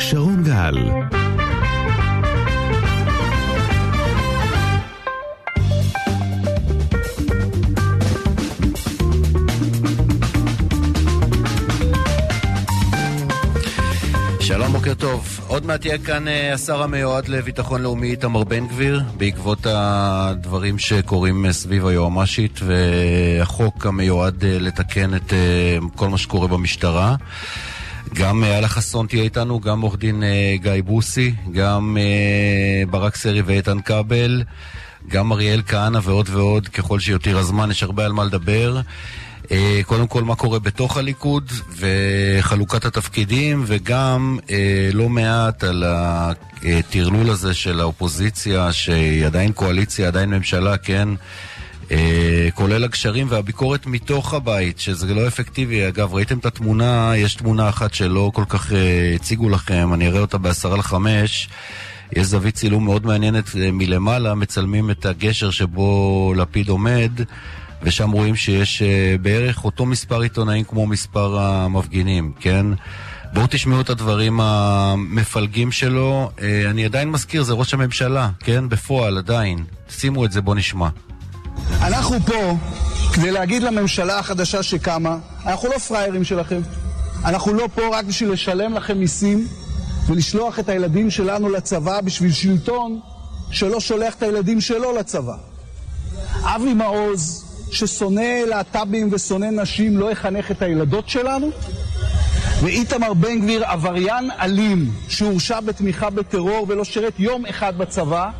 שרון גל שלום, בוקר טוב. עוד מעט יהיה כאן אה, השר המיועד לביטחון לאומי איתמר בן גביר, בעקבות הדברים שקורים אה, סביב היועמ"שית והחוק המיועד אה, לתקן את כל מה שקורה במשטרה. גם אלה חסון תהיה איתנו, גם עורך דין גיא בוסי, גם ברק סרי ואיתן כבל, גם אריאל כהנא ועוד ועוד, ככל שיותיר הזמן, יש הרבה על מה לדבר. אה, קודם כל מה קורה בתוך הליכוד וחלוקת התפקידים וגם אה, לא מעט על הטרלול הזה של האופוזיציה שהיא עדיין קואליציה, עדיין ממשלה, כן? אה, כולל הגשרים והביקורת מתוך הבית, שזה לא אפקטיבי. אגב, ראיתם את התמונה, יש תמונה אחת שלא כל כך הציגו לכם, אני אראה אותה בעשרה לחמש. יש זווית צילום מאוד מעניינת מלמעלה, מצלמים את הגשר שבו לפיד עומד. ושם רואים שיש uh, בערך אותו מספר עיתונאים כמו מספר המפגינים, כן? בואו תשמעו את הדברים המפלגים שלו. Uh, אני עדיין מזכיר, זה ראש הממשלה, כן? בפועל, עדיין. שימו את זה, בואו נשמע. אנחנו פה כדי להגיד לממשלה החדשה שקמה, אנחנו לא פראיירים שלכם. אנחנו לא פה רק בשביל לשלם לכם מיסים ולשלוח את הילדים שלנו לצבא בשביל שלטון שלא שולח את הילדים שלו לצבא. אבי מעוז ששונא להט"בים ושונא נשים לא יחנך את הילדות שלנו? ואיתמר בן גביר, עבריין אלים שהורשע בתמיכה בטרור ולא שירת יום אחד בצבא,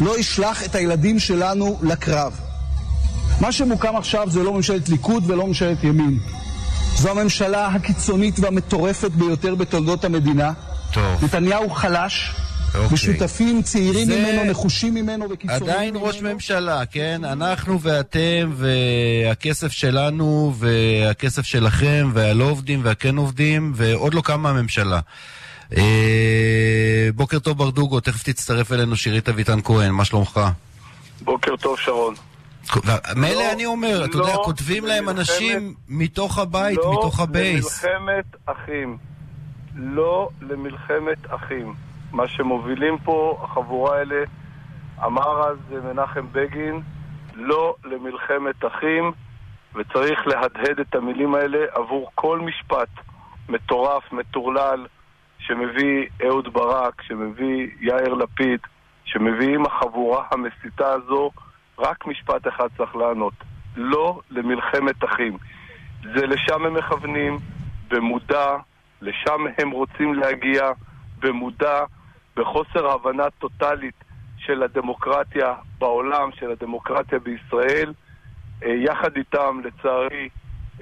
לא ישלח את הילדים שלנו לקרב. מה שמוקם עכשיו זה לא ממשלת ליכוד ולא ממשלת ימין. זו הממשלה הקיצונית והמטורפת ביותר בתולדות המדינה. טוב. נתניהו חלש, אוקיי. ושותפים צעירים זה... ממנו, נחושים ממנו וקיצוניים ממנו. עדיין ראש ממשלה, כן? אנחנו ואתם והכסף שלנו והכסף שלכם והלא עובדים והכן עובדים ועוד לא קמה הממשלה. אה, בוקר טוב ברדוגו, תכף תצטרף אלינו שירית אביטן כהן, מה שלומך? בוקר טוב שרון. מילא לא, אני אומר, אתה יודע, לא כותבים להם אנשים מתוך הבית, לא מתוך ה base. לא למלחמת אחים. לא למלחמת אחים. מה שמובילים פה החבורה האלה, אמר אז מנחם בגין, לא למלחמת אחים, וצריך להדהד את המילים האלה עבור כל משפט מטורף, מטורלל, שמביא אהוד ברק, שמביא יאיר לפיד, שמביאים החבורה המסיתה הזו, רק משפט אחד צריך לענות. לא למלחמת אחים. זה לשם הם מכוונים, במודע, לשם הם רוצים להגיע, במודע, בחוסר הבנה טוטאלית של הדמוקרטיה בעולם, של הדמוקרטיה בישראל. אה, יחד איתם, לצערי,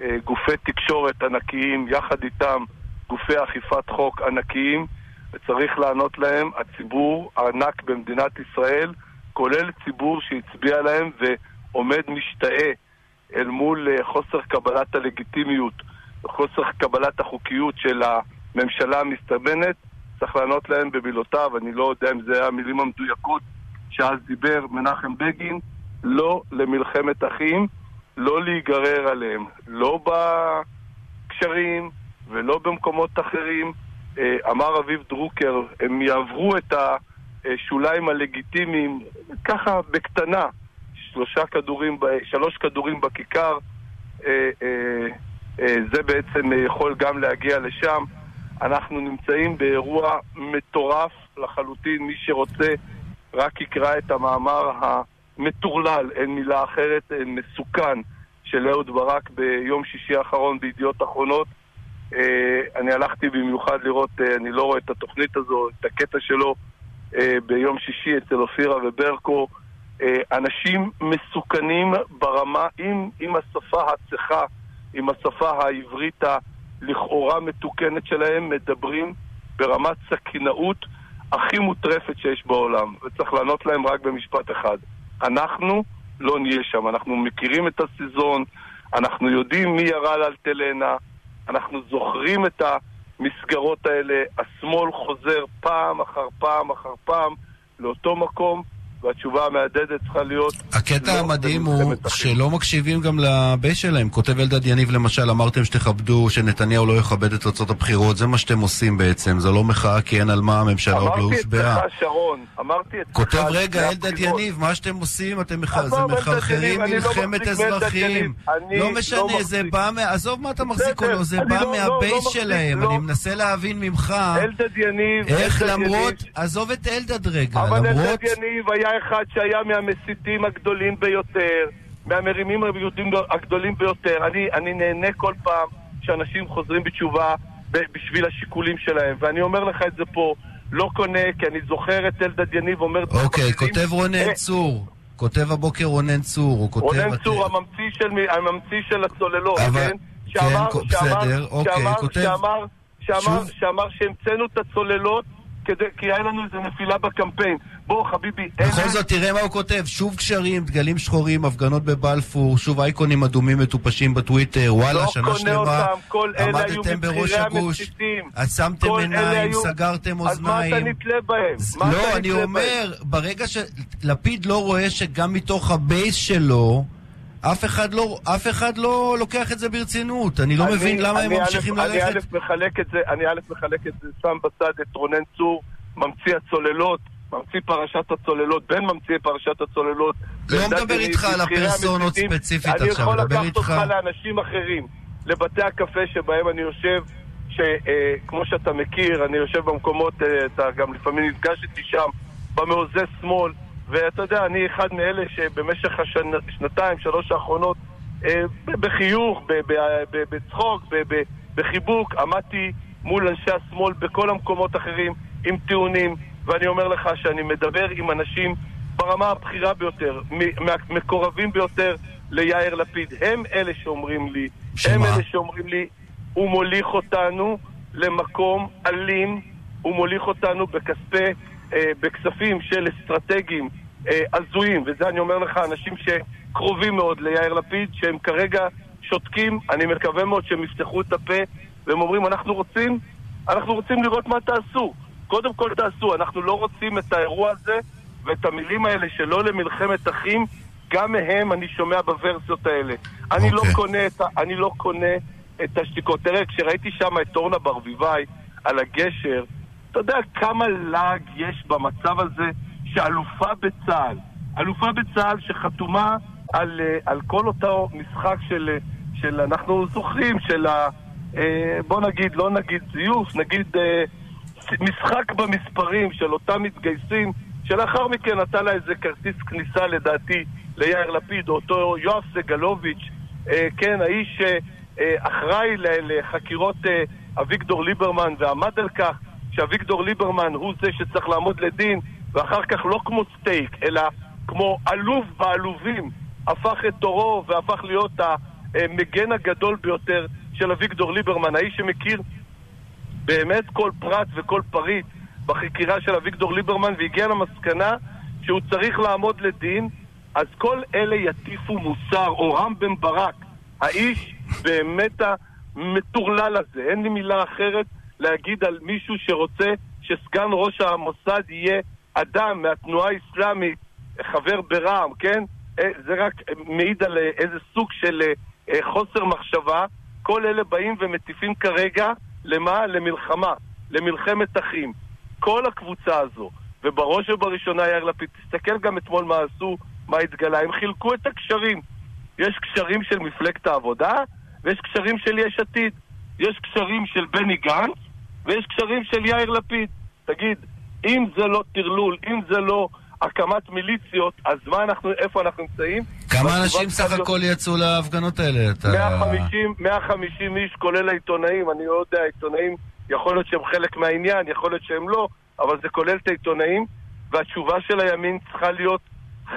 אה, גופי תקשורת ענקיים, יחד איתם גופי אכיפת חוק ענקיים, וצריך לענות להם הציבור הענק במדינת ישראל, כולל ציבור שהצביע להם ועומד משתאה אל מול אה, חוסר קבלת הלגיטימיות וחוסר קבלת החוקיות של הממשלה המסתמנת. צריך לענות להם במילותיו, אני לא יודע אם זה המילים המדויקות שאז דיבר מנחם בגין, לא למלחמת אחים, לא להיגרר עליהם, לא בקשרים ולא במקומות אחרים. אה, אמר אביב דרוקר, הם יעברו את השוליים הלגיטימיים ככה בקטנה, שלושה כדורים, שלוש כדורים בכיכר, אה, אה, זה בעצם יכול גם להגיע לשם. אנחנו נמצאים באירוע מטורף לחלוטין. מי שרוצה רק יקרא את המאמר המטורלל, אין מילה אחרת, מסוכן, של אהוד ברק ביום שישי האחרון בידיעות אחרונות. אה, אני הלכתי במיוחד לראות, אה, אני לא רואה את התוכנית הזו, את הקטע שלו אה, ביום שישי אצל אופירה וברקו. אנשים מסוכנים ברמה, עם, עם השפה הצחה, עם השפה העברית לכאורה מתוקנת שלהם מדברים ברמת סכינאות הכי מוטרפת שיש בעולם, וצריך לענות להם רק במשפט אחד. אנחנו לא נהיה שם. אנחנו מכירים את הסיזון, אנחנו יודעים מי ירה על אלטלנה, אנחנו זוכרים את המסגרות האלה. השמאל חוזר פעם אחר פעם אחר פעם לאותו מקום, והתשובה המהדהדת צריכה להיות... הקטע לא המדהים הוא. שלא מקשיבים גם לבייס שלהם. כותב אלדד יניב למשל, אמרתם שתכבדו, שנתניהו לא יכבד את תוצאות הבחירות, זה מה שאתם עושים בעצם, זה לא מחאה כי אין על מה הממשלה עוד לא אמרתי הושבעה. אצלך, שרון, אמרתי אצלך... כותב לפני רגע, אלדד. יניב, מה שאתם עושים, אתם זה מחרחרים לא מלחמת אזרחים. לא לא משנה, זה. בא מה... עזוב מה אתה מחזיק או לא, זה בא לא- מהבייס שלהם. אני מנסה להבין ממך, אלדד יניב... איך למרות... עזוב את אלדד רגע, אבל למרות... אלדד יניב היה אחד שהיה מהמסיתים הגדולים ביותר, מהמרימים היהודים הגדולים ביותר. אני, אני נהנה כל פעם שאנשים חוזרים בתשובה בשביל השיקולים שלהם, ואני אומר לך את זה פה, לא קונה, כי אני זוכר את אלדד יניב אומר... דברים אוקיי. כותב רונן אה, צור. כותב הבוקר רונן צור, הוא כותב... רונן צור, הממציא של, הממציא של הצוללות, אבל- כן? כן, כל- בסדר, אוקיי, שאמר, כותב- שאמר, שאמר, שוב? שאמר שהמצאנו את הצוללות כדי, כי היה לנו איזה נפילה בקמפיין. בוא, חביבי, אין... בכל זאת, תראה מה הוא כותב. שוב קשרים, דגלים שחורים, הפגנות בבלפור, שוב אייקונים אדומים מטופשים בטוויטר. וואלה, לא שנה קונה שלמה אותם, כל אלה היו מבכירי. המסיתים. עצמתם עיניים, היו- סגרתם אז מה אתה אוזניים. נתלה בהם? לא, אני נתלה בהם? אומר, ברגע שלפיד לא רואה שגם מתוך הבייס שלו, אף אחד לא, אף אחד לא לוקח את זה ברצינות. אני לא אני- מבין למה הם ממשיכים א', אני ללכת. א' מחלק את זה, אני א' מחלק את זה, שם בצד את רונן צור, ממציא הצוללות, ממציא פרשת הצוללות, בין ממציאי פרשת הצוללות. לא מדבר איתך על הפרסונות. ספציפית אני עכשיו, יכול מדבר לקחת איתך- אותך לאנשים אחרים, לבתי הקפה שבהם אני יושב, שכמו שאתה מכיר, אני יושב במקומות, אה, אתה גם לפעמים נפגש איתי שם, במעוזי שמאל, ואתה יודע, אני אחד מאלה שבמשך השנתיים, שלוש האחרונות, אה, בחיוך, בצחוק, בחיבוק, עמדתי מול אנשי השמאל בכל המקומות האחרים עם טיעונים, ואני אומר לך שאני מדבר עם אנשים ברמה הבכירה ביותר, מהמקורבים ביותר ליאיר לפיד. הם אלה שאומרים לי, שמה? הם אלה שאומרים לי, הוא מוליך אותנו למקום אלים, הוא מוליך אותנו בכספי, אה, בכספים של אסטרטגים אה, הזויים, וזה אני אומר לך, אנשים שקרובים מאוד ליאיר לפיד, שהם כרגע שותקים, אני מקווה מאוד שהם יפתחו את הפה, והם אומרים, אנחנו רוצים, אנחנו רוצים לראות מה תעשו. קודם כל תעשו, אנחנו לא רוצים את האירוע הזה ואת המילים האלה שלא למלחמת אחים, גם מהם אני שומע בוורסיות האלה. אני לא אוקיי. קונה את. אני לא קונה את השתיקות. תראה, כשראיתי שם את אורנה ברביבאי על הגשר, אתה יודע כמה לעג יש במצב הזה שאלופה בצה"ל, אלופה בצה"ל שחתומה על, אה, על כל אותו משחק של, אה, של אנחנו זוכרים, של ה... אה, בוא נגיד, לא נגיד זיוף, נגיד משחק במספרים של אותם מתגייסים, שלאחר מכן נתן לה איזה כרטיס כניסה לדעתי ליאיר לפיד, או אותו יואב סגלוביץ', אה, כן, האיש שאחראי ל- לחקירות אה, אביגדור ליברמן ועמד על כך שאביגדור ליברמן הוא זה שצריך לעמוד לדין, ואחר כך לא כמו סטייק, אלא כמו עלוב בעלובים, הפך את תורו והפך להיות המגן הגדול ביותר של אביגדור ליברמן, האיש שמכיר באמת כל פרט וכל פריט בחקירה של אביגדור ליברמן והגיע למסקנה שהוא צריך לעמוד לדין, אז כל אלה יטיפו מוסר, או רם בן ברק, האיש באמת המטורלל הזה, אין לי מילה אחרת להגיד על מישהו שרוצה שסגן ראש המוסד יהיה אדם מהתנועה האסלאמית, חבר ברע"מ, כן? אה, זה רק מעיד על אה, איזה סוג של אה, חוסר מחשבה. כל אלה באים ומטיפים כרגע למה? למלחמה, למלחמת אחים. כל הקבוצה הזו, ובראש ובראשונה יאיר לפיד, תסתכל גם אתמול מה עשו, מה התגלה, הם חילקו את הקשרים. יש קשרים של מפלגת העבודה, ויש קשרים של יש עתיד. יש קשרים של בני גנץ, ויש קשרים של יאיר לפיד. תגיד, אם זה לא טרלול, אם זה לא הקמת מיליציות, אז מה אנחנו, איפה אנחנו נמצאים? כמה אנשים סך הכל יצאו להפגנות האלה? אתה- 150, 150 איש, כולל העיתונאים, אני לא יודע, העיתונאים, יכול להיות שהם חלק מהעניין, יכול להיות שהם לא, אבל זה כולל את העיתונאים, והתשובה של הימין צריכה להיות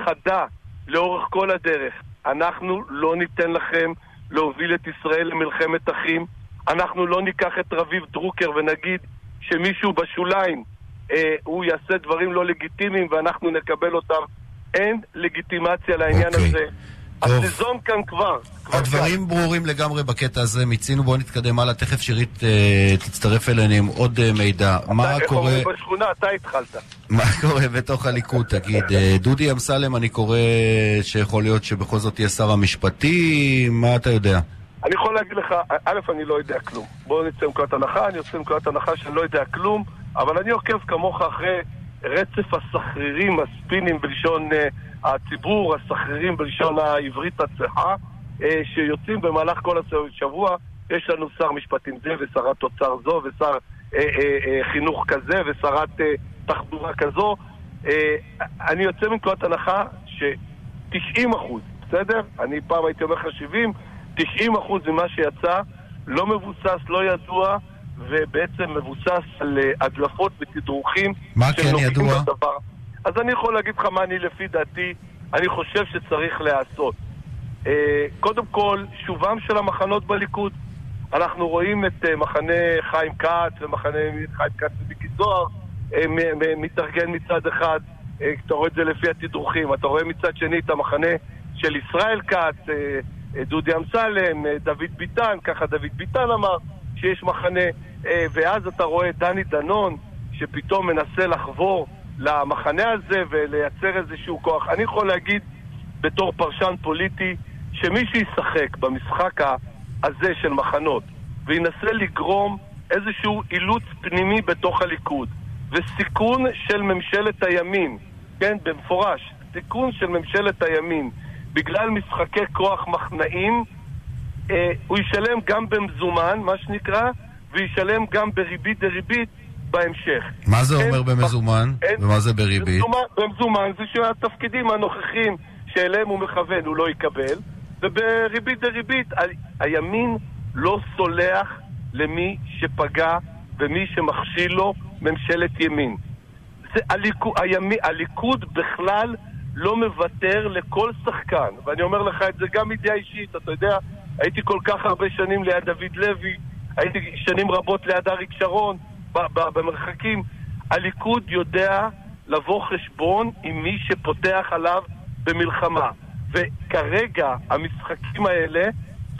חדה לאורך כל הדרך. אנחנו לא ניתן לכם להוביל את ישראל למלחמת אחים, אנחנו לא ניקח את רביב דרוקר ונגיד שמישהו בשוליים אה, הוא יעשה דברים לא לגיטימיים ואנחנו נקבל אותם. אין לגיטימציה לעניין אוקיי. הזה. הסזון כאן כבר. כבר הדברים כאן. ברורים לגמרי בקטע הזה, מיצינו, בואו נתקדם הלאה, תכף שירית אה, תצטרף אלינו עם עוד אה, מידע. מה איך קורה... אומרים בשכונה, אתה התחלת. מה קורה בתוך הליכוד, תגיד? אה, דודי אמסלם, אני קורא שיכול להיות שבכל זאת תהיה שר המשפטים, מה אתה יודע? אני יכול להגיד לך, א', אני לא יודע כלום. בואו נצא מנקודת הנחה, אני יוצא מנקודת הנחה שאני לא יודע כלום, אבל אני עוקב כמוך אחרי רצף הסחרירים, הספינים בלשון uh, הציבור, הסחרירים בלשון העברית הצחה, uh, שיוצאים במהלך כל השבוע. יש לנו שר משפטים זה, ושרת אוצר זו, ושר uh, חינוך כזה, ושרת תחבורה כזו. אני יוצא מנקודת הנחה ש-90 אחוז, בסדר? אני פעם הייתי אומר לך 70, 90 אחוז ממה שיצא לא מבוסס, לא ידוע, ובעצם מבוסס על uh, הדלפות ותדרוכים מה כן ידוע? בדבר. אז אני יכול להגיד לך מה אני לפי דעתי, אני חושב שצריך להיעשות. Uh, קודם כל, שובם של המחנות בליכוד. אנחנו רואים את uh, מחנה חיים כץ ומחנה חיים כץ ומיקי זוהר מתארגן מצד אחד, אתה רואה את זה לפי התדרוכים, אתה רואה מצד שני את המחנה של ישראל כץ, דודי אמסלם, דוד ביטן, ככה דוד ביטן אמר שיש מחנה, uh, ואז אתה רואה את דני דנון שפתאום מנסה לחבור למחנה הזה ולייצר איזשהו כוח. אני יכול להגיד בתור פרשן פוליטי שמי שישחק במשחק הזה של מחנות וינסה לגרום איזשהו אילוץ פנימי בתוך הליכוד וסיכון של ממשלת הימין, כן, במפורש, סיכון של ממשלת הימין בגלל משחקי כוח מחנאים, אה, הוא ישלם גם במזומן, מה שנקרא, וישלם גם בריבית דריבית בהמשך. מה זה אין- אומר במזומן? אין- ומה זה בריבית? במזומן, במזומן זה שהתפקידים הנוכחים שאליהם הוא מכוון הוא לא יקבל, ובריבית דריבית ה- הימין לא סולח למי שפגע ומי שמכשיל לו ממשלת ימין. זה הליכוד, הימי, הליכוד בכלל לא מוותר לכל שחקן, ואני אומר לך את זה גם מידיעה אישית, אתה יודע, הייתי כל כך הרבה שנים ליד דוד לוי, הייתי שנים רבות ליד אריק שרון, ב- ב- במרחקים. הליכוד יודע לבוא חשבון עם מי שפותח עליו במלחמה. וכרגע המשחקים האלה,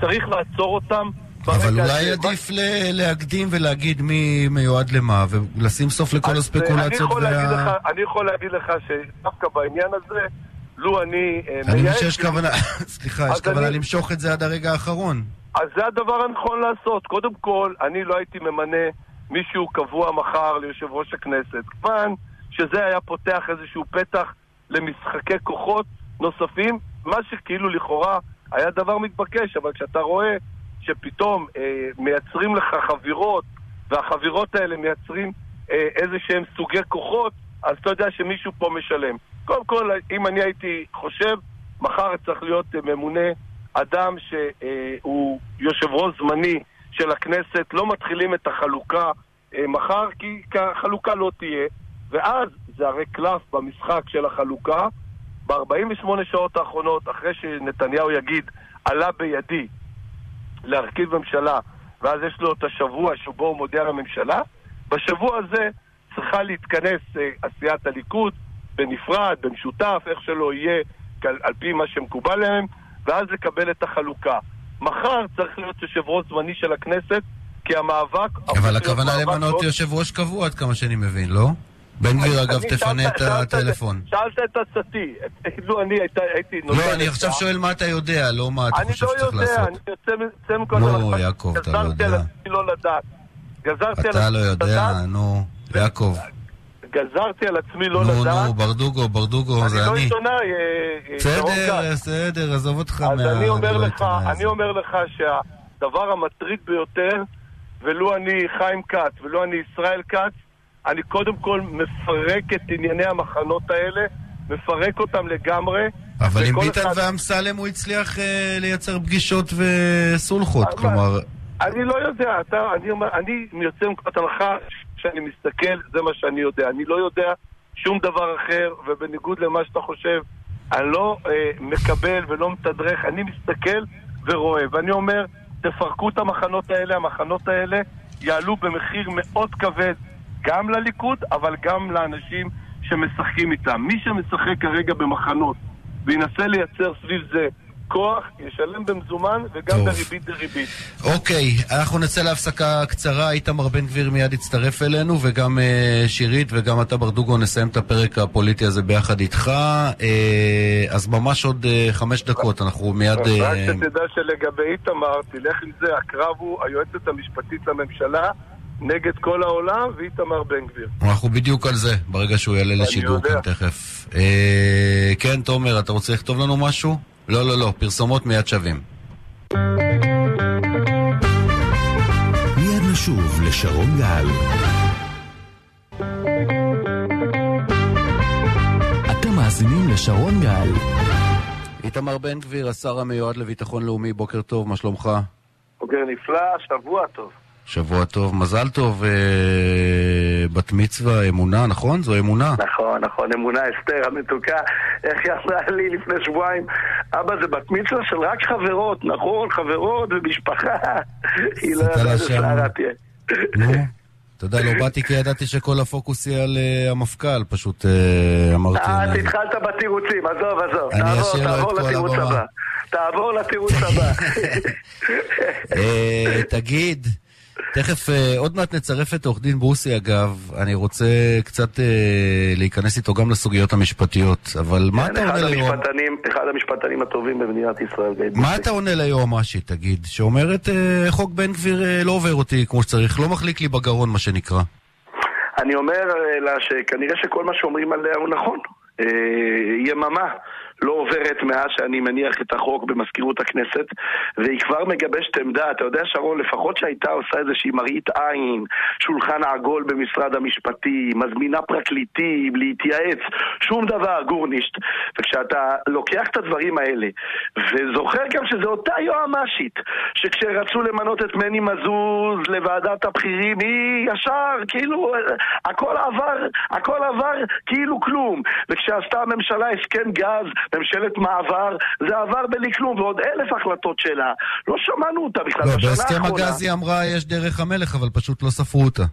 צריך לעצור אותם אבל אולי. עדיף ל- להקדים ולהגיד מי מיועד למה, ולשים סוף לכל אה, הספקולציות וה... אני יכול להגיד לך שדווקא בעניין הזה, לו אני אה, אני מבין שיש כוונה, סליחה, יש כוונה למשוך את זה עד הרגע האחרון. אז זה הדבר הנכון לעשות. קודם כל, אני לא הייתי ממנה מישהו קבוע מחר ליושב ראש הכנסת. כיוון שזה היה פותח איזשהו פתח למשחקי כוחות נוספים, מה שכאילו לכאורה היה דבר מתבקש, אבל כשאתה רואה שפתאום אה, מייצרים לך חבירות, והחבירות האלה מייצרים אה, איזה שהם סוגי כוחות, אז אתה יודע שמישהו פה משלם. קודם כל, אם אני הייתי חושב, מחר צריך להיות אה, ממונה. אדם שהוא יושב ראש זמני של הכנסת, לא מתחילים את החלוקה אה, מחר, כי החלוקה לא תהיה, ואז זה הרי קלף במשחק של החלוקה. ב-48 שעות האחרונות, אחרי שנתניהו יגיד, עלה בידי להרכיב ממשלה, ואז יש לו את השבוע שבו הוא מודיע לממשלה, בשבוע הזה צריכה להתכנס אה, עשיית הליכוד בנפרד, במשותף, איך שלא יהיה, על, על פי מה שמקובל להם, ואז לקבל את החלוקה. מחר צריך להיות יושב ראש זמני של הכנסת, כי המאבק... אבל הכוונה למנות מאוד- יושב ראש קבוע, עד כמה שאני מבין, לא? בן גביר, אגב, אני תפנה את הטלפון. שאלת את עצתי. לו אני הייתה- הייתי נותן... לא, אני עכשיו. שואל מה אתה יודע, לא מה אתה אני חושב לא שצריך יודע, אני לעשות. יוצא מ- יוצא מכל נו, הנחה יעקב, אתה לא גזרתי יודע. על עצמי לא לדעת. גזרתי אתה לא יודע, נו, יעקב. גזרתי על עצמי לא נו, לדעת. נו, ברדוגו, ברדוגו, אני זה לא אני. עיתונאי, אה, אה, בסדר. בסדר, עזוב אותך אז מה... אני אומר לא לך. אני אומר לך שהדבר המטריד ביותר, ולו אני חיים כץ ולא אני ישראל כץ, אני קודם כל מפרק את ענייני המחנות האלה, מפרק אותם לגמרי. אבל עם ביטן אחד- ואמסלם הוא הצליח אה, לייצר פגישות וסולחות, כלומר... אני לא יודע, אתה, אני אני יוצא מנקודת הנחה שאני מסתכל, זה מה שאני יודע. אני לא יודע שום דבר אחר, ובניגוד למה שאתה חושב, אני לא אה, מקבל ולא מתדרך, אני מסתכל ורואה. ואני אומר, תפרקו את המחנות האלה, המחנות האלה יעלו במחיר מאוד כבד גם לליכוד, אבל גם לאנשים שמשחקים איתם. מי שמשחק כרגע במחנות וינסה לייצר סביב זה כוח, ישלם במזומן וגם טוב. בריבית דריבית. אוקיי, אנחנו נצא להפסקה קצרה, איתמר בן גביר מיד יצטרף אלינו, וגם אה, שירית וגם אתה ברדוגו נסיים את הפרק הפוליטי הזה ביחד איתך. אה, אז ממש עוד אה, חמש דקות, אנחנו מיד... רק אה, שתדע שלגבי איתמר, תלך עם זה, הקרב הוא היועצת המשפטית לממשלה נגד כל העולם ואיתמר בן גביר. אנחנו בדיוק על זה, ברגע שהוא יעלה לשידור. כאן תכף. אה, כן, תומר, אתה רוצה לכתוב לנו משהו? לא, לא, לא, פרסומות מיד שווים. מיד נשוב לשרון גל. אתם מאזינים לשרון גל. איתמר בן גביר, השר המיועד לביטחון לאומי, בוקר טוב, מה שלומך? אוקיי, נפלא, שבוע טוב. שבוע טוב, מזל טוב, אה, בת מצווה, אמונה, נכון? זו אמונה. נכון, נכון, אמונה אסתר המתוקה, איך היא אמרה לי לפני שבועיים, אבא זה בת מצווה של רק חברות, נכון, חברות ומשפחה. היא לא ידעה. שערה תהיה. נו, אתה יודע, לא באתי כי ידעתי שכל הפוקוס יהיה על אה, המפכ"ל, פשוט אה, אמרתי... אה, התחלת בתירוצים, עזוב, עזוב, אני תעבור, אשאיר לו את תעבור כל לתירוץ. הבא. תעבור לתירוץ הבא. אה, תגיד, תכף, אה, עוד מעט נצרף את עורך דין ברוסי אגב, אני רוצה קצת אה, להיכנס איתו גם לסוגיות המשפטיות, אבל מה אתה אחד עונה ליום... המשפטנים, אחד המשפטנים הטובים במדינת ישראל. גיא מה. אתה עונה ליועמ"שית, תגיד? שאומרת, אה, חוק בן גביר לא עובר אותי כמו שצריך, לא מחליק לי בגרון, מה שנקרא. אני אומר לה שכנראה שכל מה שאומרים עליה הוא נכון. יממה לא עוברת מאז שאני מניח את החוק במזכירות הכנסת, והיא כבר מגבשת עמדה. אתה יודע, שרון, לפחות שהייתה עושה איזושהי מראית עין, שולחן עגול במשרד המשפטים, מזמינה פרקליטים, להתייעץ, שום דבר, גורנישט. וכשאתה לוקח את הדברים האלה, וזוכר גם שזו אותה יועמ"שית, שכשרצו למנות את מני מזוז לוועדת הבכירים, היא ישר, כאילו, הכל עבר, הכל עבר כאילו כלום. וכשעשתה הממשלה הסכם גז, ממשלת מעבר, זה עבר בלי כלום, ועוד אלף החלטות שלה. לא שמענו אותה בכלל לא, בשנה בהסכם האחרונה. הגז היא אמרה, יש דרך המלך, אבל פשוט לא ספרו אותה.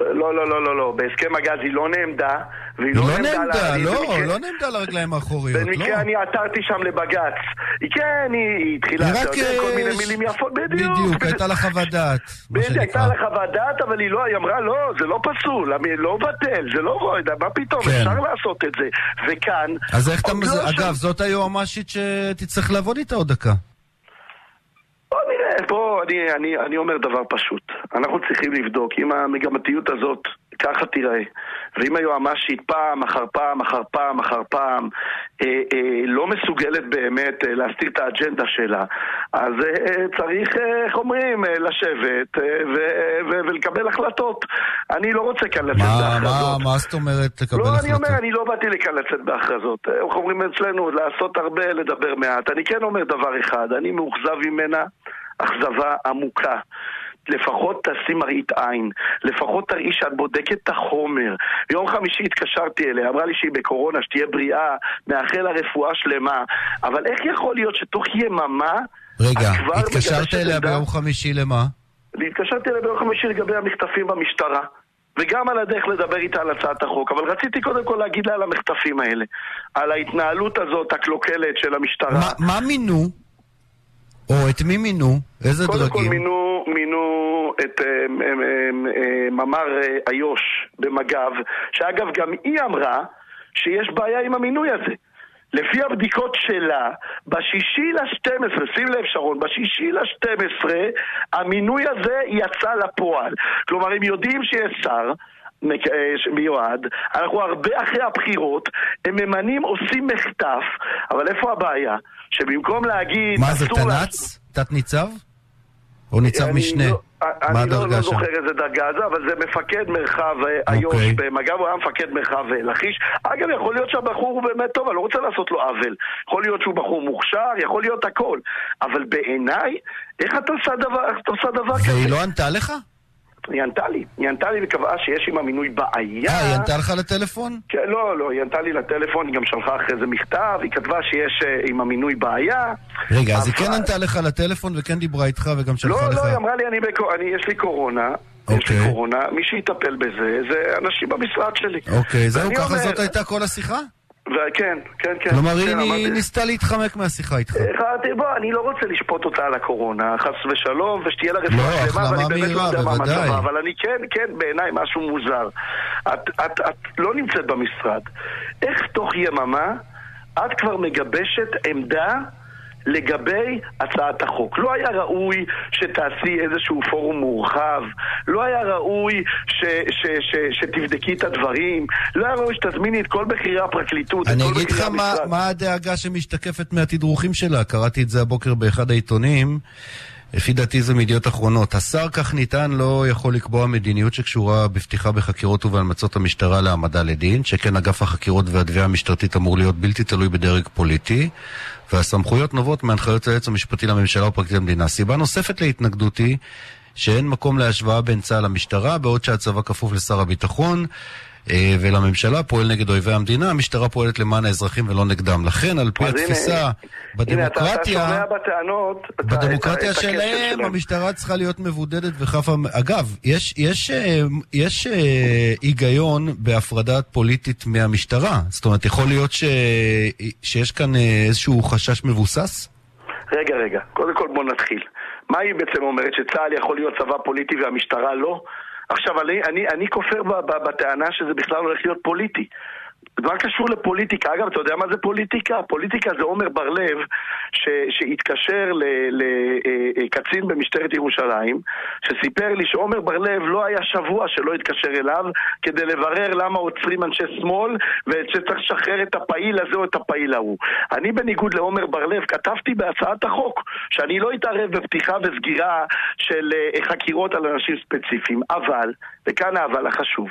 לא, לא, לא, לא, לא. בהסכם הגז היא לא נעמדה, והיא היא לא לא נעמדה... נעמדה, לה- לא, במקרה- לא נעמדה על הרגליים האחוריות, לא. במקרה אני עתרתי שם לבג"ץ. היא כן, היא התחילה, אתה. יודע, כל אה, מיני מילים יפות, בדיוק. בדיוק, הייתה לה חוות דעת, בדיוק, הייתה. לה חוות דעת, אבל היא לא, היא אמרה, לא, זה לא פסול, לא בטל, זה לא רועד, מה פתאום, כן. אפשר לעשות את זה. וכאן... אז איך אתה... לא אגב, זאת היועמ"שית שתצטרך לעבוד איתה עוד דקה. בוא, אני, אני, אני אומר דבר פשוט. אנחנו צריכים לבדוק אם המגמתיות הזאת ככה תיראה, ואם היועמ"שית פעם אחר פעם אחר פעם אחר פעם אה, אה, לא מסוגלת באמת אה, להסתיר את האג'נדה שלה, אז אה, צריך, אה, איך אומרים, אה, לשבת אה, ו- ו- ולקבל החלטות. אני לא רוצה כאן לצאת מה- בהכרזות. מה מה זאת אומרת לקבל לא, אני החלטות? אומר, אני לא באתי לכאן לצאת בהכרזות. אה, איך אומרים אצלנו, לעשות הרבה, לדבר מעט. אני כן אומר דבר אחד, אני מאוכזב ממנה אכזבה עמוקה. לפחות תעשי מראית עין, לפחות תראי שאת בודקת את החומר. ביום חמישי התקשרתי אליה, אמרה לי שהיא בקורונה, שתהיה בריאה, מאחל לה רפואה שלמה. אבל איך יכול להיות שתוך יממה... רגע, התקשרת אליה עמדה? ביום חמישי למה? התקשרתי אליה ביום חמישי לגבי המחטפים במשטרה. וגם על הדרך לדבר איתה על הצעת החוק. אבל רציתי קודם כל להגיד לה על המחטפים האלה. על ההתנהלות הזאת, הקלוקלת של המשטרה. מה- מה מינו? או את מי מינו? איזה קודם כל דרגים? מינו, מינו את אה, אה, אה, ממ"ר איו"ש במג"ב, שאגב גם היא אמרה שיש בעיה עם המינוי הזה. לפי הבדיקות שלה, בשישי ל-12, שים לב שרון, בשישי ל-12 המינוי הזה יצא לפועל. כלומר, הם יודעים שיש שר, מיועד, אנחנו הרבה אחרי הבחירות, הם ממנים, עושים מחטף, אבל איפה הבעיה? שבמקום להגיד... מה זה, תנ"צ? תת ניצב? או ניצב משנה? לא- מה אני לא, לא? זוכר איזה דרגה זה, אבל זה מפקד מרחב אה, איו"ש אוקיי. במג"ב, הוא היה מפקד מרחב אה, לכיש. אגב, יכול להיות שהבחור הוא באמת טוב, אני לא רוצה לעשות לו עוול. יכול להיות שהוא בחור מוכשר, יכול להיות הכל. אבל בעיניי, איך אתה עושה דבר, איך אתה עושה דבר כזה? והיא לא ענתה לך? היא ענתה לי. היא ענתה לי וקבעה שיש עם המינוי בעיה. אה, היא ענתה לך לטלפון? כן, לא, לא, היא ענתה לי לטלפון, היא גם שלחה אחרי זה מכתב, היא כתבה שיש אה, עם המינוי בעיה. רגע, אז היא כן ענתה לך לטלפון וכן דיברה איתך וגם שלחה לא, לך? לא, היא אמרה לי, אני, בקו... אני יש לי קורונה, יש אוקיי. לי קורונה, מי שיטפל בזה זה אנשים במשרד שלי. אוקיי, זהו, ככה אומר- זאת הייתה כל השיחה? וכן, כן, כן. כלומר, כן, היא אמרתי- ניסתה להתחמק מהשיחה איתך. החלטתי, בוא, אני לא רוצה לשפוט אותה על הקורונה, חס ושלום, ושתהיה לה לא, רפואה שלמה, החלמה ואני באמת לא יודע מה בוודאי. מצבה, אבל אני כן, כן, בעיניי משהו מוזר. את, את, את לא נמצאת במשרד. איך תוך יממה את כבר מגבשת עמדה לגבי הצעת החוק. לא היה ראוי שתעשי איזשהו פורום מורחב, לא היה ראוי ש, ש, ש, שתבדקי את הדברים, לא היה ראוי שתזמיני את כל בכירי הפרקליטות, את אני כל אגיד לך בכירי מה, המשרד. מה הדאגה שמשתקפת מהתדרוכים שלה. קראתי את זה הבוקר באחד העיתונים. לפי דעתי זה מידיעות אחרונות. השר כך ניתן לא יכול לקבוע מדיניות שקשורה בפתיחה בחקירות ובהלמצות המשטרה להעמדה לדין, שכן אגף החקירות והתביעה המשטרתית אמור להיות בלתי תלוי בדרג פוליטי, והסמכויות נובעות מהנחיות היועץ המשפטי לממשלה ופרקליט המדינה. סיבה נוספת להתנגדות היא שאין מקום להשוואה בין צה"ל למשטרה, בעוד שהצבא כפוף לשר הביטחון. אה, ולממשלה פועל נגד אויבי המדינה, המשטרה פועלת למען האזרחים ולא נגדם. לכן, על פי הנה, התפיסה, הנה, אתה, אתה בדמוקרטיה... בטענות, בדמוקרטיה שלהם שלהם. המשטרה צריכה להיות מבודדת וחפה... אגב, יש, יש, אה, יש אה, היגיון בהפרדה פוליטית מהמשטרה. זאת אומרת, יכול להיות ש... שיש כאן איזשהו חשש מבוסס? רגע, רגע, קודם כל בוא נתחיל. מה היא בעצם אומרת? שצה"ל יכול להיות צבא פוליטי והמשטרה לא? עכשיו, אני, אני, אני כופר בטענה שזה בכלל הולך להיות פוליטי. מה קשור לפוליטיקה? אגב, אתה יודע מה זה פוליטיקה? פוליטיקה זה עומר בר-לב שהתקשר לקצין במשטרת ירושלים, שסיפר לי שעומר בר-לב לא היה שבוע שלא התקשר אליו כדי לברר למה עוצרים אנשי שמאל ושצריך לשחרר את הפעיל הזה או את הפעיל ההוא. אני בניגוד לעומר בר-לב כתבתי בהצעת החוק שאני לא אתערב בפתיחה וסגירה של אה, חקירות על אנשים ספציפיים, אבל, וכאן האבל החשוב,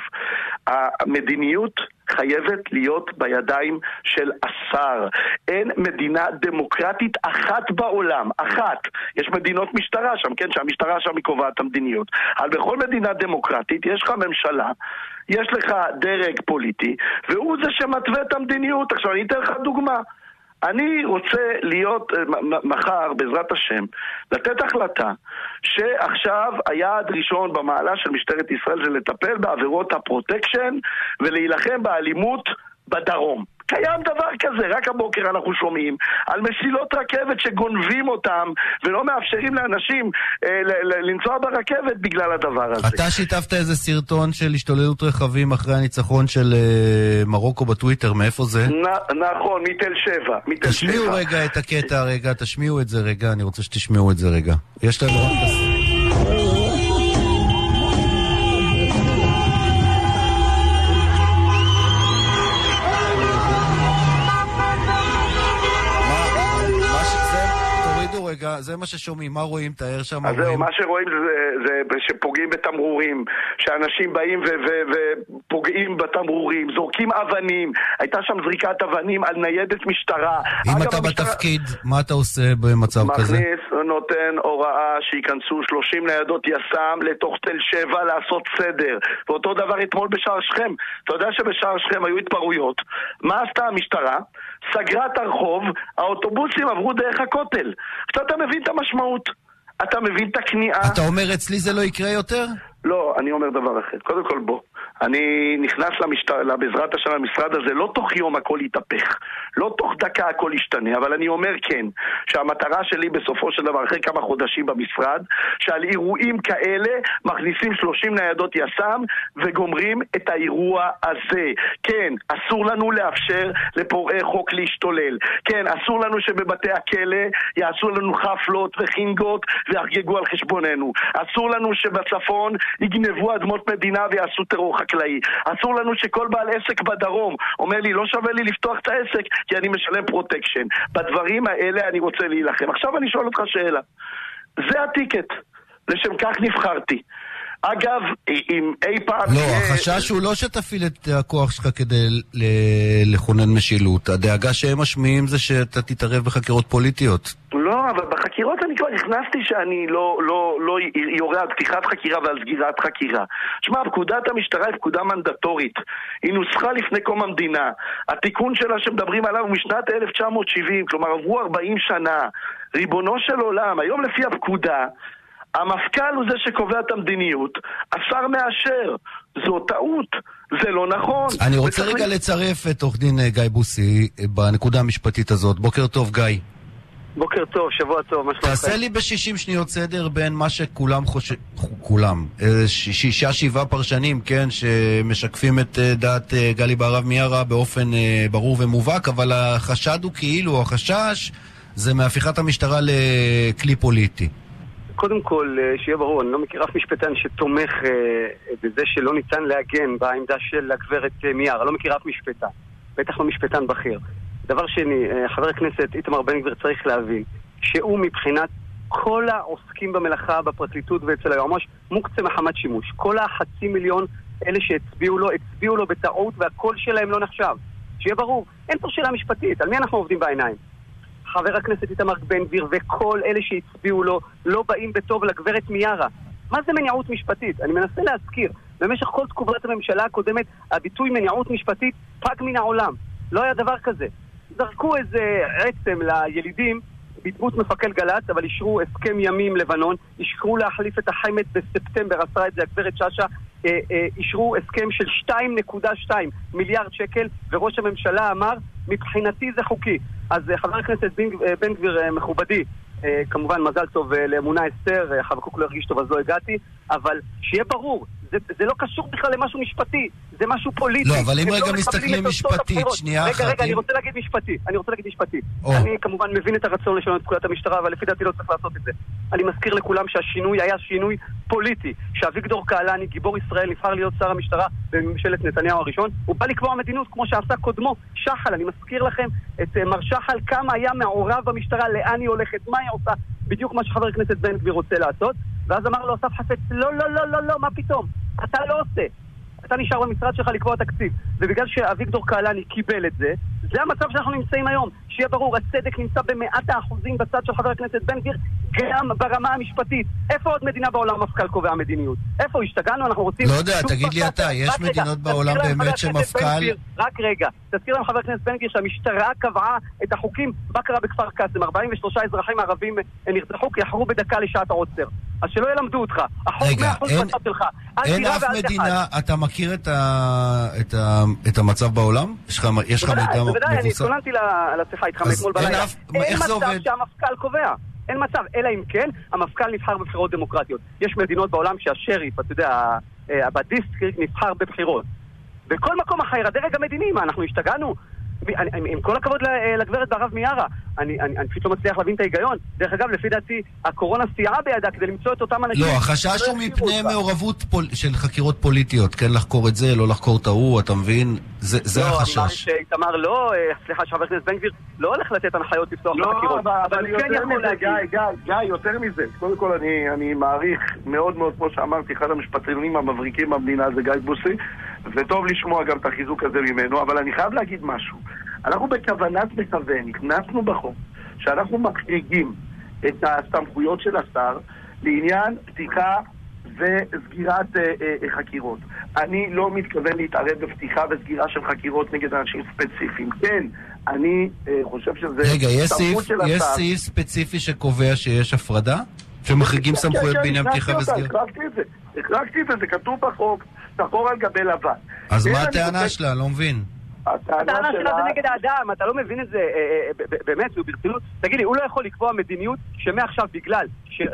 המדיניות חייבת להיות בידיים של השר. אין מדינה דמוקרטית אחת בעולם, אחת. יש מדינות משטרה שם, כן, שהמשטרה שם היא קובעת את המדיניות. אבל בכל מדינה דמוקרטית יש לך ממשלה, יש לך דרג פוליטי, והוא זה שמתווה את המדיניות. עכשיו אני אתן לך דוגמה. אני רוצה להיות אה, מחר, בעזרת השם, לתת החלטה שעכשיו היעד ראשון במעלה של משטרת ישראל זה לטפל בעבירות הפרוטקשן ולהילחם באלימות בדרום. קיים דבר כזה, רק הבוקר אנחנו שומעים על מסילות רכבת שגונבים אותם ולא מאפשרים לאנשים אה, לנסוע ברכבת בגלל הדבר הזה. אתה שיתפת איזה סרטון של השתוללות רכבים אחרי הניצחון של אה, מרוקו בטוויטר, מאיפה זה? נ- נכון, מתל שבע. מתל תשמיעו שבע. רגע את הקטע רגע, תשמיעו את זה רגע, אני רוצה שתשמעו את זה רגע. יש לנו רגע, זה מה ששומעים, מה רואים? תאר שם, אז זהו? מה שרואים זה, זה שפוגעים בתמרורים, שאנשים באים ופוגעים בתמרורים, זורקים אבנים, הייתה שם זריקת אבנים על ניידת משטרה. אם אתה המשטרה- בתפקיד, מה אתה עושה במצב כזה? מכניס, נותן הוראה שייכנסו 30 ניידות יס"מ לתוך תל שבע לעשות סדר. ואותו דבר אתמול בשער שכם. אתה יודע שבשער שכם היו התפרעויות. מה עשתה המשטרה? סגרה את הרחוב, האוטובוסים עברו דרך הכותל. עכשיו אתה מבין את המשמעות. אתה מבין את הכניעה. אתה אומר אצלי זה לא יקרה יותר? לא, אני אומר דבר אחר. קודם כל בוא. אני נכנס למשט... בעזרת השם למשרד הזה, לא תוך יום הכל יתהפך, לא תוך דקה הכל ישתנה, אבל אני אומר כן, שהמטרה שלי בסופו של דבר, אחרי כמה חודשים במשרד, שעל אירועים כאלה מכניסים 30 ניידות יס"מ וגומרים את האירוע הזה. כן, אסור לנו לאפשר לפורעי חוק להשתולל. כן, אסור לנו שבבתי הכלא יעשו לנו חפלות וחינגות ויחגגו על חשבוננו. אסור לנו שבצפון יגנבו אדמות מדינה ויעשו טרור חקלאי. אסור לנו שכל בעל עסק בדרום אומר לי, לא שווה לי לפתוח את העסק כי אני משלם פרוטקשן. בדברים האלה אני רוצה להילחם. עכשיו אני שואל אותך שאלה. זה ה ticket. לשם כך נבחרתי. אגב, אם אי פעם... לא, תהיה- החשש הוא לא שתפעיל את הכוח שלך כדי ל- לכונן משילות. הדאגה שהם משמיעים זה שאתה תתערב בחקירות פוליטיות. לא, אבל בחקירות אני כבר הכנסתי שאני לא, לא, לא יורה על פתיחת חקירה ועל סגירת חקירה. שמע, פקודת המשטרה היא פקודה מנדטורית. היא נוסחה לפני קום המדינה. התיקון שלה שמדברים עליו הוא משנת 1970, כלומר עברו 40 שנה. ריבונו של עולם, היום לפי הפקודה, המפכ"ל הוא זה שקובע את המדיניות, השר מאשר. זו טעות, זה לא נכון. אני רוצה וצריך רגע לצרף את עורך דין אה, גיא בוסי אה, בנקודה המשפטית הזאת. בוקר טוב, גיא. בוקר טוב, שבוע טוב, מה שלומכם? תעשה לי ב-60 שניות סדר בין מה שכולם חושבים, כולם, אה, שישה שבעה פרשנים, כן, שמשקפים את דעת גלי בהרב מיארה באופן ברור ומובהק, אבל החשד הוא כאילו, החשש, זה מהפיכת המשטרה לכלי פוליטי. קודם כל, אה, שיהיה ברור, אני לא מכיר אף משפטן שתומך אה, בזה שלא ניתן להגן בעמדה של הגברת אה, מיארה, לא מכיר אף משפטן, בטח לא משפטן בכיר. דבר שני, חבר הכנסת איתמר בן גביר צריך להבין שהוא מבחינת כל העוסקים במלאכה בפרקליטות ואצל היועמ"ש מוקצה מחמת שימוש. כל החצי מיליון אלה שהצביעו לו, הצביעו לו בטעות והקול שלהם לא נחשב. שיהיה ברור, אין פה שאלה משפטית, על מי אנחנו עובדים בעיניים? חבר הכנסת איתמר בן גביר וכל אלה שהצביעו לו לא באים בטוב לגברת מיארה. מה זה מניעות משפטית? אני מנסה להזכיר, במשך כל תקופת הממשלה הקודמת הביטוי מניעות משפטית פג מן העולם. לא היה דבר כזה. זרקו איזה עצם לילידים בדמות מפקד גל"צ, אבל אישרו הסכם ימי עם לבנון, אישרו להחליף את החמ"ד בספטמבר, עשה את זה הגברת שאשא, אה, אה, אישרו הסכם של 2.2 מיליארד שקל, וראש הממשלה אמר, מבחינתי זה חוקי. אז אה, חבר הכנסת בן, גביר, מכובדי, כמובן מזל טוב לאמונה אסתר, חבקוק לא הרגיש טוב אז לא הגעתי, אבל שיהיה ברור, זה, זה לא קשור בכלל למשהו משפטי, זה משהו פוליטי. לא, אבל אם הם רגע מקבלים מסתכלים משפטית. שנייה רגע, אחת, רגע, אני אם- רוצה להגיד משפטי, אני רוצה להגיד משפטי. או. אני כמובן מבין את הרצון לשנות את פקודת המשטרה, אבל לפי דעתי לא צריך לעשות את זה. אני מזכיר לכולם שהשינוי היה שינוי פוליטי, שאביגדור קהלני, גיבור ישראל, נבחר להיות שר המשטרה בממשלת נתניהו הראשון, הוא בא לקבוע מדיניות כמו שעשה קודמו, שחל. אני מזכיר לכם את אה, מר שחל, כמה היה מעורב במשטרה, לאן היא הולכת, מה היא עושה, בדיוק מה שחבר הכנסת בן גביר רוצה לעשות. ואז אמר לו אסף חפץ, לא, לא, לא, לא, לא, מה פתאום? אתה לא עושה. אתה נשאר במשרד שלך לקבוע תקציב. ובגלל שאביגדור קהלני קיבל את זה, זה המצב שאנחנו נמצאים היום. שיהיה ברור, הצדק נמצא במאת האחוזים בצד של חבר הכנסת בן גביר, גם ברמה המשפטית. איפה עוד מדינה בעולם מפכ"ל קובע מדיניות? איפה השתגענו? אנחנו רוצים... לא יודע, תגיד לי אתה, יש מדינות בעולם באמת שמפכ"ל- רק רגע, תזכיר להם חבר הכנסת בן גביר שהמשטרה קבעה את החוקים, מה קרה בכפר קאסם? 43 אזרחים ערבים אה, נרצחו כי יחרו בדקה לשעת העוצר. אז שלא ילמדו אותך. החוק 100% אין- בצד שלך. אין אף. מדינה, אתה מכיר את, המצב בעולם? יש לך, מידע בוודאי, בוודאי, אני מבוסס? התכוננתי לשיחה איתך מאתמול אין בלילה. אין מצב? שהמפכ"ל קובע. אין מצב, אלא אם כן, המפכ"ל נבחר בבחירות דמוקרטיות. יש מדינות בעולם שהשריף, אתה יודע, אה, ה district נבחר בבחירות. בכל מקום אחר, הדרג המדיני, מה, אנחנו השתגענו? אני- עם עם כל הכבוד אה, לגברת בהרב מיארה, אני אני- אני פשוט לא מצליח להבין את ההיגיון. דרך אגב, לפי דעתי, הקורונה סייעה בידה כדי למצוא את אותם אנשים. לא, החשש הוא מפני. מעורבות פול, של חקירות פוליטיות, כן לחקור את זה, לא לחקור את ההוא, אתה מבין? זה, זה לא, אני מעריך החשש. שאיתמר לא, אה, סליחה, שחבר הכנסת בן גביר לא הולך לתת הנחיות לפתוח לא, בחקירות. אבל, אבל הוא כן יותר יכול מזה, להגיד. גיא, גיא, גיא, יותר מזה. קודם כל, אני, אני מעריך מאוד מאוד, כמו שאמרתי, אחד המשפטנים המבריקים במדינה זה גיא בוסי, וטוב לשמוע גם את החיזוק הזה ממנו, אבל אני חייב להגיד משהו. אנחנו בכוונת מכוון, הכנסנו בחוק, שאנחנו מחריגים את הסמכויות של השר לעניין פתיחה וסגירת אה, אה, חקירות. אני לא מתכוון להתערב בפתיחה וסגירה של חקירות נגד אנשים ספציפיים. כן, אני אה, חושב שזה רגע, יש. סעיף ספציפי שקובע שיש הפרדה? שמחריגים כן, סמכויות כן, בעניין פתיחה וסגירה? החרגתי את זה, החרגתי את זה, זה כתוב בחוק, שחור על גבי לבן. אז מה הטענה שלה? לא מבין. הטענה שלה זה נגד האדם, אתה לא מבין את זה, אה, אה, ב- ב- באמת, נו, ברצינות. תגיד לי, הוא לא יכול לקבוע מדיניות שמעכשיו בגלל,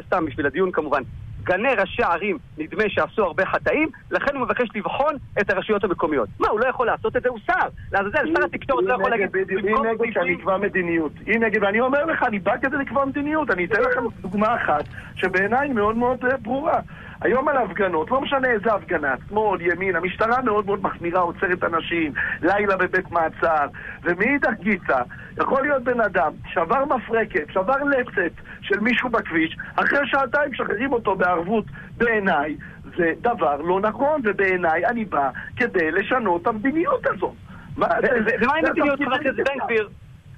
סתם בשביל הדיון כמובן, גני ראשי ערים נדמה שעשו הרבה חטאים, לכן הוא מבקש לבחון את הרשויות המקומיות. מה, הוא לא יכול לעשות את זה? הוא שר. לעזאזל, שר התקשורת לא יכול להגיד... היא נגד שאני אקבע מדיניות. היא נגד, ואני אומר לך, אני בא כדי לקבוע מדיניות. אני אתן לכם דוגמה אחת, שבעיניי מאוד מאוד אה, ברורה. היום על ההפגנות, לא משנה איזה הפגנה, שמאל, ימין, המשטרה מאוד מאוד מחמירה, עוצרת אנשים, לילה בבית מעצר, ומאידך גיסא, יכול להיות בן אדם, שבר מפרקת, שבר לצת של מישהו בכביש, אחרי שעתיים משחררים אותו בערבות. בעיניי זה דבר לא נכון, ובעיניי אני בא כדי לשנות את המדיניות הזאת. ומה עם מדיניות, חבר הכנסת בן גביר?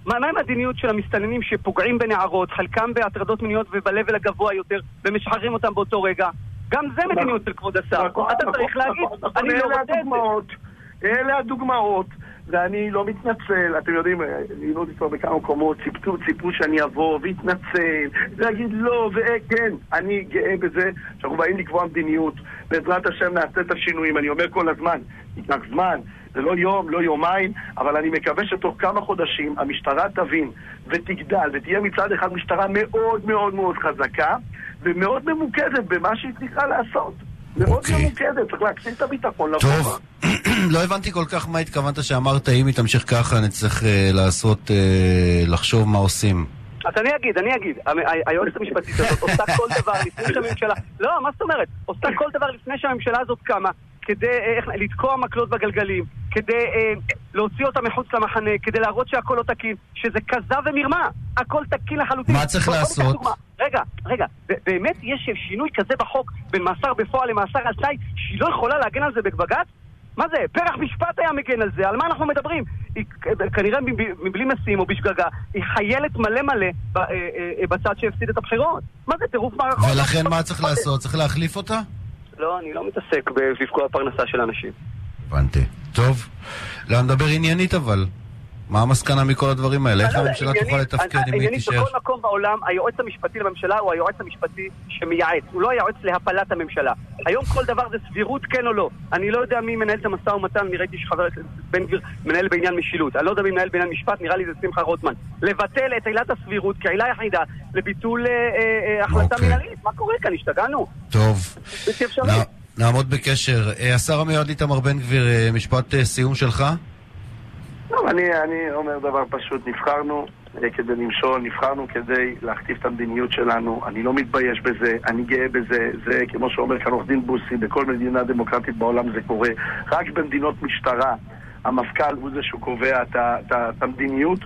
מה מה עם המדיניות של המסתננים שפוגעים בנערות, חלקם בהטרדות מיניות וב-level הגבוה יותר, ומשחררים אותם באותו רגע? גם זה מדיניות של כבוד השר. נכון, אתה נכון, צריך להגיד, נכון, אני לא רוצה את זה. אלה הדוגמאות ואני לא מתנצל, אתם יודעים, לימדו אותי כבר בכמה מקומות, ציפו, ציפו שאני אבוא ואתנצל, להגיד לא וכן, אני גאה בזה שאנחנו באים לקבוע מדיניות, בעזרת השם נעשה את השינויים, אני אומר כל הזמן, ייקח זמן, זה לא יום, לא יומיים, אבל אני מקווה שתוך כמה חודשים המשטרה תבין ותגדל ותהיה מצד אחד משטרה מאוד מאוד מאוד חזקה ומאוד ממוקדת במה שהיא צריכה לעשות. מאוד אוקיי. ממוקדת, צריך להקטין את הביטחון טוב, לרחובה. לא הבנתי כל כך מה התכוונת שאמרת, אם היא תמשיך ככה נצטרך אה, לעשות, אה, לחשוב מה עושים. אז אני אגיד, אני אגיד, היועצת המשפטית הזאת עושה כל דבר לפני שהממשלה... לא, מה זאת אומרת? עושה כל דבר לפני שהממשלה הזאת קמה, כדי אה, איך- לתקוע מקלות בגלגלים, כדי אה, להוציא אותה מחוץ למחנה, כדי להראות שהכל לא תקין, שזה כזב ומרמה, הכל תקין לחלוטין. מה צריך לעשות? רגע, רגע, באמת יש שינוי כזה בחוק בין מאסר בפועל למאסר על תנאי, שהיא לא יכולה להגן על זה בבג"ץ? מה זה? פרח משפט היה מגן על זה, על מה אנחנו מדברים? היא כ- כנראה מבלי- משים או בשגגה, היא חיילת מלא מלא אה, אה, בצד שהפסיד את הבחירות. מה זה, טירוף מערכות? ולכן מה צריך לעשות? צריך להחליף אותה? לא, אני לא מתעסק בלפגוע בפרנסה של אנשים. הבנתי. טוב. לא, נדבר עניינית אבל. מה המסקנה מכל הדברים האלה? איך לא, לא, הממשלה תוכל לתפקד אם היא תישאר? בכל מקום בעולם, היועץ המשפטי לממשלה הוא היועץ המשפטי שמייעץ, הוא לא היועץ להפלת הממשלה. היום כל דבר זה סבירות כן או לא. אני לא יודע מי מנהל את המשא ומתן, אני ראיתי שחבר הכנסת בן גביר מנהל בעניין משילות. אני לא יודע מי מנהל בעניין משפט, נראה לי זה שמחה רוטמן. לבטל את עילת הסבירות כעילה היחידה לביטול אה, אה, אה, החלטה אוקיי. מנהלית. מה קורה כאן? השתגענו? טוב. בלתי אפשרי. נע- נעמוד בקשר. השר המיועד איתמר בן גביר, משפט סיום שלך? אני, אני אומר דבר פשוט, נבחרנו אה, כדי למשול, נבחרנו כדי להכתיב את המדיניות שלנו, אני לא מתבייש בזה, אני גאה בזה, זה כמו שאומר כאן עורך דין בוסי, בכל מדינה דמוקרטית בעולם זה קורה, רק במדינות משטרה המפכ"ל הוא זה שהוא קובע את המדיניות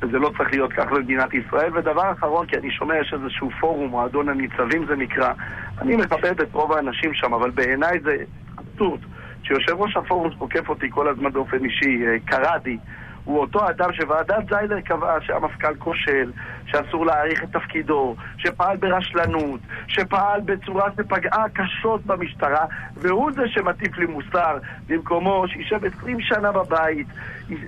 וזה לא צריך להיות כך במדינת ישראל. ודבר אחרון, כי אני שומע יש איזשהו פורום, מועדון הניצבים זה נקרא, אני מכבד את רוב האנשים שם, אבל בעיניי זה אבסורד. שיושב ראש הפורום תוקף אותי כל הזמן באופן אישי, אה, קראדי, הוא אותו אדם שוועדת זיילר קבעה שהמפכ"ל כושל, שאסור להעריך את תפקידו, שפעל ברשלנות, שפעל בצורה שפגעה קשות במשטרה, והוא זה שמטיף לי מוסר, במקומו שישב 20 שנה בבית.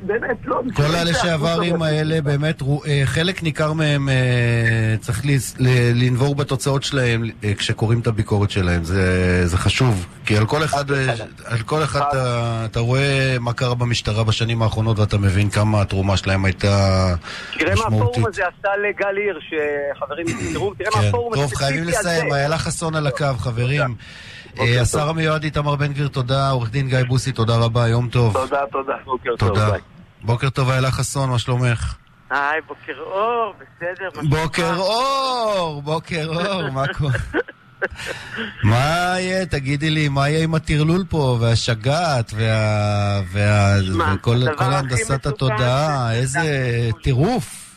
באמת, לא... כל הלשעברים האלה, באמת, אה, חלק ניכר מהם אה, צריך ל- לנבור בתוצאות שלהם אה, כשקוראים את הביקורת שלהם. זה, זה חשוב, כי על כל אחד, על כל אחד אתה, אתה רואה מה קרה במשטרה בשנים האחרונות ואתה מבין כמה התרומה שלהם הייתה תראה מה משמעותית. הפורום הזה עשה לגל עיר, שחברים תראו, תראה מה כן. הפורום טוב, חייבים לסיים. איילה חסון על הקו, חברים. אה. השר המיועד איתמר בן גביר, תודה. עורך דין גיא בוסי, תודה רבה, יום טוב. תודה, תודה. בוקר טוב. ביי. בוקר טוב, איילה חסון, מה שלומך? היי, בוקר אור, בסדר. בוקר? אור, בוקר אור, מה קורה? מה יהיה, תגידי לי, מה יהיה עם הטרלול פה, והשגעת, וכל הנדסת התודעה, זה- איזה זה- טירוף.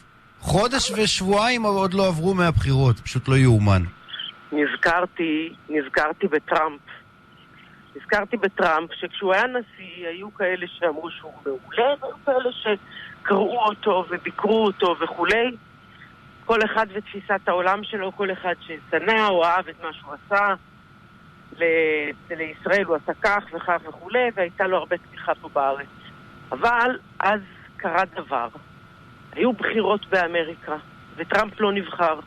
חודש ושבועיים עוד לא עברו מהבחירות, פשוט לא יאומן. נזכרתי, נזכרתי בטראמפ. נזכרתי בטראמפ, שכשהוא היה נשיא, היו כאלה שאמרו שהוא מעולה, והיו כאלה שקראו אותו וביקרו אותו וכולי. כל אחד ותפיסת העולם שלו, כל אחד ששנא או אהב את מה שהוא עשה. ל- לישראל הוא עשה כך וכך וכולי, והייתה לו הרבה תמיכה פה בארץ. אבל אז קרה דבר. היו בחירות באמריקה, וטראמפ לא נבחר.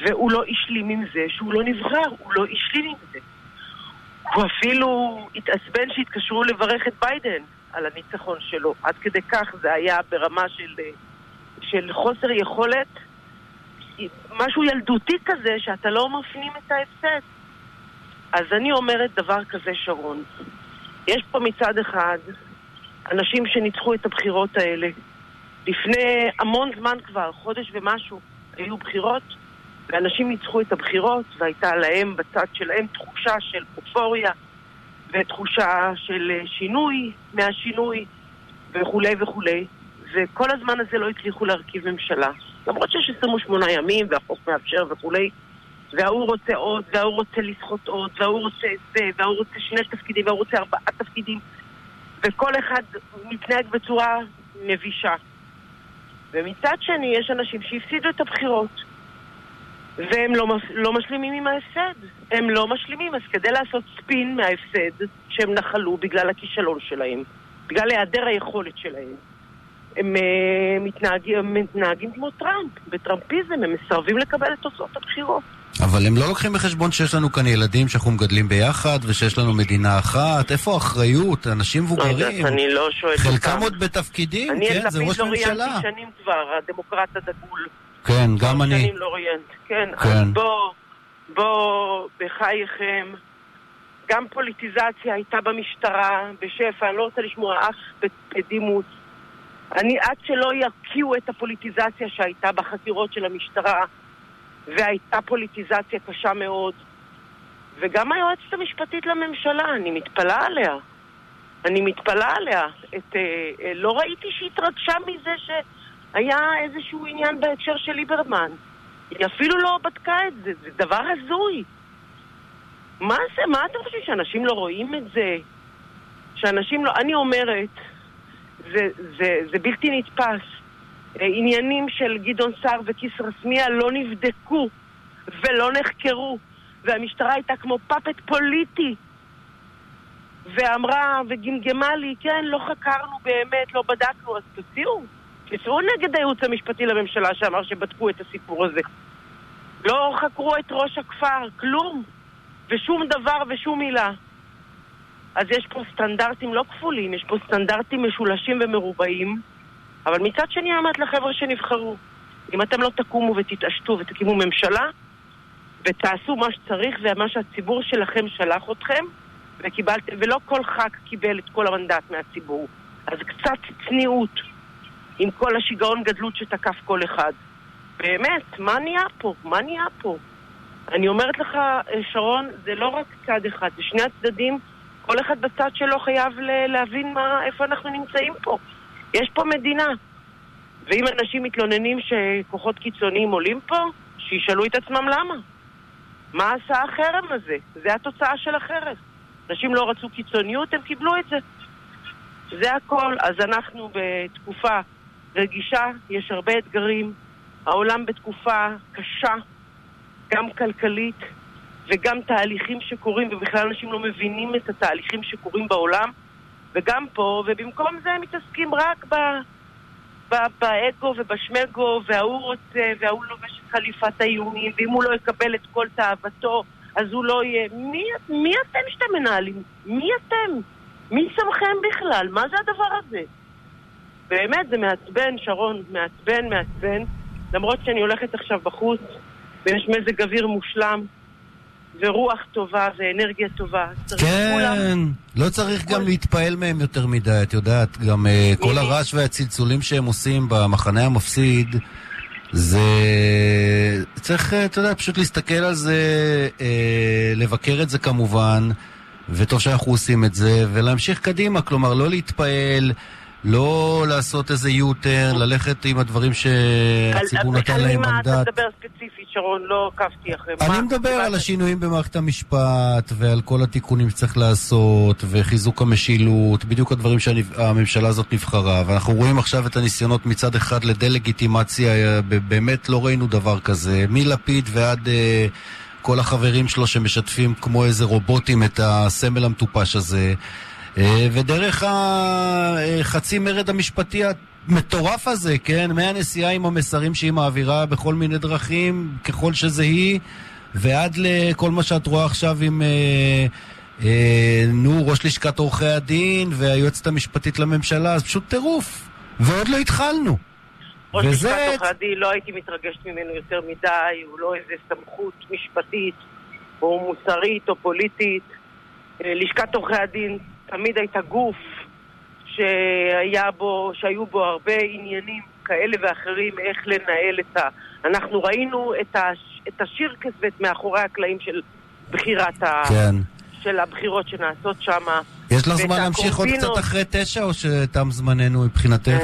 והוא לא השלים עם זה שהוא לא נבחר, הוא לא השלים עם זה. הוא אפילו התעצבן שהתקשרו לברך את ביידן על הניצחון שלו. עד כדי כך זה היה ברמה של, של חוסר יכולת, משהו ילדותי כזה שאתה לא מפנים את ההפסד. אז אני אומרת דבר כזה, שרון. יש פה מצד אחד אנשים שניצחו את הבחירות האלה. לפני המון זמן כבר, חודש ומשהו, היו בחירות, ואנשים ניצחו את הבחירות, והייתה להם בצד שלהם תחושה של אופוריה, ותחושה של אה, שינוי מהשינוי, וכולי וכולי. וכל הזמן הזה לא הצליחו להרכיב ממשלה. למרות שיש 28 ימים, והחוק מאפשר וכולי, וההוא רוצה עוד, וההוא רוצה לסחוט עוד, וההוא רוצה זה, וההוא רוצה שני תפקידים, וההוא רוצה ארבעה תפקידים, וכל אחד מתנהג בצורה מבישה. ומצד שני, יש אנשים שהפסידו את הבחירות, והם לא, לא משלימים עם ההפסד. הם לא משלימים, אז כדי לעשות ספין מההפסד שהם נחלו בגלל הכישלון שלהם, בגלל היעדר היכולת שלהם. הם, אה, הם מתנהגים כמו טראמפ, בטראמפיזם, הם מסרבים לקבל את תוצאות הבחירות. אבל הם לא לוקחים בחשבון שיש לנו כאן ילדים שאנחנו מגדלים ביחד ושיש לנו מדינה אחת. איפה האחריות? אנשים מבוגרים. אני לא שואלת אותם. חלקם עוד בתפקידים, אני כן? את זה לפיד ראש לא ממשלה. ראיינתי שנים כבר, הדמוקרט הדגול. כן, גם אני. שנים לא ראיינתי, כן. כן. אז בוא, בוא, בחייכם. גם פוליטיזציה הייתה במשטרה, בשפע, אני לא רוצה לשמוע אף בדימוס. אני, עד שלא יקיאו את הפוליטיזציה שהייתה בחקירות של המשטרה, והייתה פוליטיזציה קשה מאוד, וגם היועצת המשפטית לממשלה, אני מתפלאה עליה. אני מתפלאה עליה. את, אה, אה, לא ראיתי שהיא התרגשה מזה שהיה איזשהו עניין בהקשר של ליברמן. היא אפילו לא בדקה את זה, זה דבר הזוי. מה זה? מה אתם חושבים, שאנשים לא רואים את זה? שאנשים לא... אני אומרת, זה, זה, זה בלתי נתפס. אה, עניינים של גדעון סער וכיסרא-סמיע לא נבדקו ולא נחקרו, והמשטרה הייתה כמו פאפט פוליטי. ואמרה וגמגמה לי, כן, לא חקרנו באמת, לא בדקנו, אז תוציאו. תצאו נגד הייעוץ המשפטי לממשלה שאמר שבדקו את הסיפור הזה. לא חקרו את ראש הכפר, כלום. ושום דבר ושום מילה. אז יש פה סטנדרטים לא כפולים, יש פה סטנדרטים משולשים ומרובעים, אבל מצד שני אני אומרת לחבר'ה שנבחרו, אם אתם לא תקומו ותתעשתו ותקימו ממשלה, ותעשו מה שצריך ומה שהציבור שלכם שלח אתכם, וקיבלתם, ולא כל ח"כ קיבל את כל המנדט מהציבור. אז קצת צניעות עם כל השיגעון גדלות שתקף כל אחד. באמת, מה נהיה פה? מה נהיה פה? אני אומרת לך, שרון, זה לא רק צד אחד, זה שני הצדדים, כל אחד בצד שלו חייב להבין מה, איפה אנחנו נמצאים פה. יש פה מדינה. ואם אנשים מתלוננים שכוחות קיצוניים עולים פה, שישאלו את עצמם למה. מה עשה החרם הזה? זה התוצאה של החרם. אנשים לא רצו קיצוניות, הם קיבלו את זה. זה הכל. אז אנחנו בתקופה רגישה, יש הרבה אתגרים. העולם בתקופה קשה, גם כלכלית וגם תהליכים שקורים, ובכלל אנשים לא מבינים את התהליכים שקורים בעולם, וגם פה, ובמקום זה הם מתעסקים רק ב... באגו ובשמגו, וההוא רוצה, וההוא לובש את חליפת האיומים, ואם הוא לא יקבל את כל תאוותו, אז הוא לא יהיה... מי, מי אתם שאתם מנהלים? מי אתם? מי שמכם בכלל? מה זה הדבר הזה? באמת, זה מעצבן, שרון, מעצבן, מעצבן. למרות שאני הולכת עכשיו בחוץ, ויש מזג אוויר מושלם, ורוח טובה, ואנרגיה טובה. צריך כולם- כן, לא צריך גם להתפעל מהם יותר מדי, את יודעת, גם אה, כל? הרעש והצלצולים שהם עושים במחנה המפסיד, זה... צריך, אה, אתה יודע, פשוט להסתכל על זה, אה, לבקר את זה כמובן, וטוב שאנחנו עושים את זה, ולהמשיך קדימה, כלומר, לא להתפעל. לא לעשות איזה U-turn, ללכת עם הדברים שהציבור על- נתן על להם מה אתה מנדט. מדבר ספציפית, שרון? לא עקבתי אחרי מה. אני מדבר על? השינויים במערכת המשפט ועל כל התיקונים שצריך לעשות וחיזוק המשילות, בדיוק הדברים שהממשלה הזאת נבחרה ואנחנו רואים עכשיו את הניסיונות מצד אחד לדה-לגיטימציה, אה, באמת לא ראינו דבר כזה, מלפיד ועד אה, כל החברים שלו שמשתפים כמו איזה רובוטים את הסמל המטופש הזה אה, ודרך החצי מרד המשפטי המטורף הזה, כן? מהנסיעה עם המסרים שהיא מעבירה בכל מיני דרכים, ככל שזה היא, ועד לכל מה שאת רואה עכשיו עם, אה, אה, נו, ראש לשכת עורכי הדין והיועצת המשפטית לממשלה, אז פשוט טירוף. ועוד לא התחלנו. ראש וזה- לשכת עורכי הדין, לא הייתי מתרגשת ממנו יותר מדי, הוא לא איזה סמכות משפטית או מוסרית או פוליטית. אה, לשכת עורכי הדין תמיד הייתה גוף שהיה בו, שהיו בו הרבה עניינים כאלה ואחרים איך לנהל את ה... אנחנו ראינו את, ה... את השירקסט מאחורי הקלעים של בחירת ה... כן. של הבחירות שנעשות שם. יש לך זמן להמשיך עוד. קצת אחרי תשע, או שתם זמננו מבחינתך?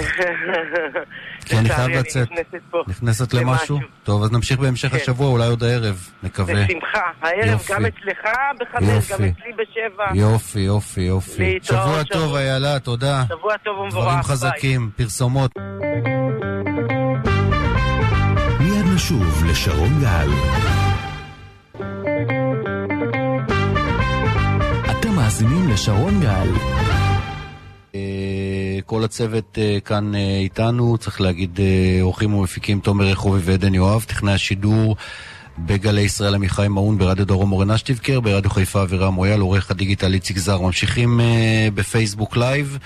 כי אני חייב לצאת. נכנסת פה נכנסת למשהו? טוב, אז נמשיך בהמשך כן. השבוע, אולי עוד הערב, נקווה. בשמחה. הערב. גם אצלך בחמש. גם אצלי בשבע. יופי, יופי, יופי. שבוע. טוב, איילה, תודה. שבוע טוב ומבורך. דברים ביי. חזקים, פרסומות. מיד נשוב לשרון גל. מאזינים לשרון גל. אה, כל הצוות כאן איתנו, צריך להגיד עורכים ומפיקים תומר רחובי ועדן יואב, טכנאי השידור בגלי ישראל עמיחי מעון, ברדיו דרום אורן אשטיבקר, ברדיו חיפה אבירם מויאל, עורך הדיגיטל איציק זר. ממשיכים ב Facebook Live.